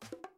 you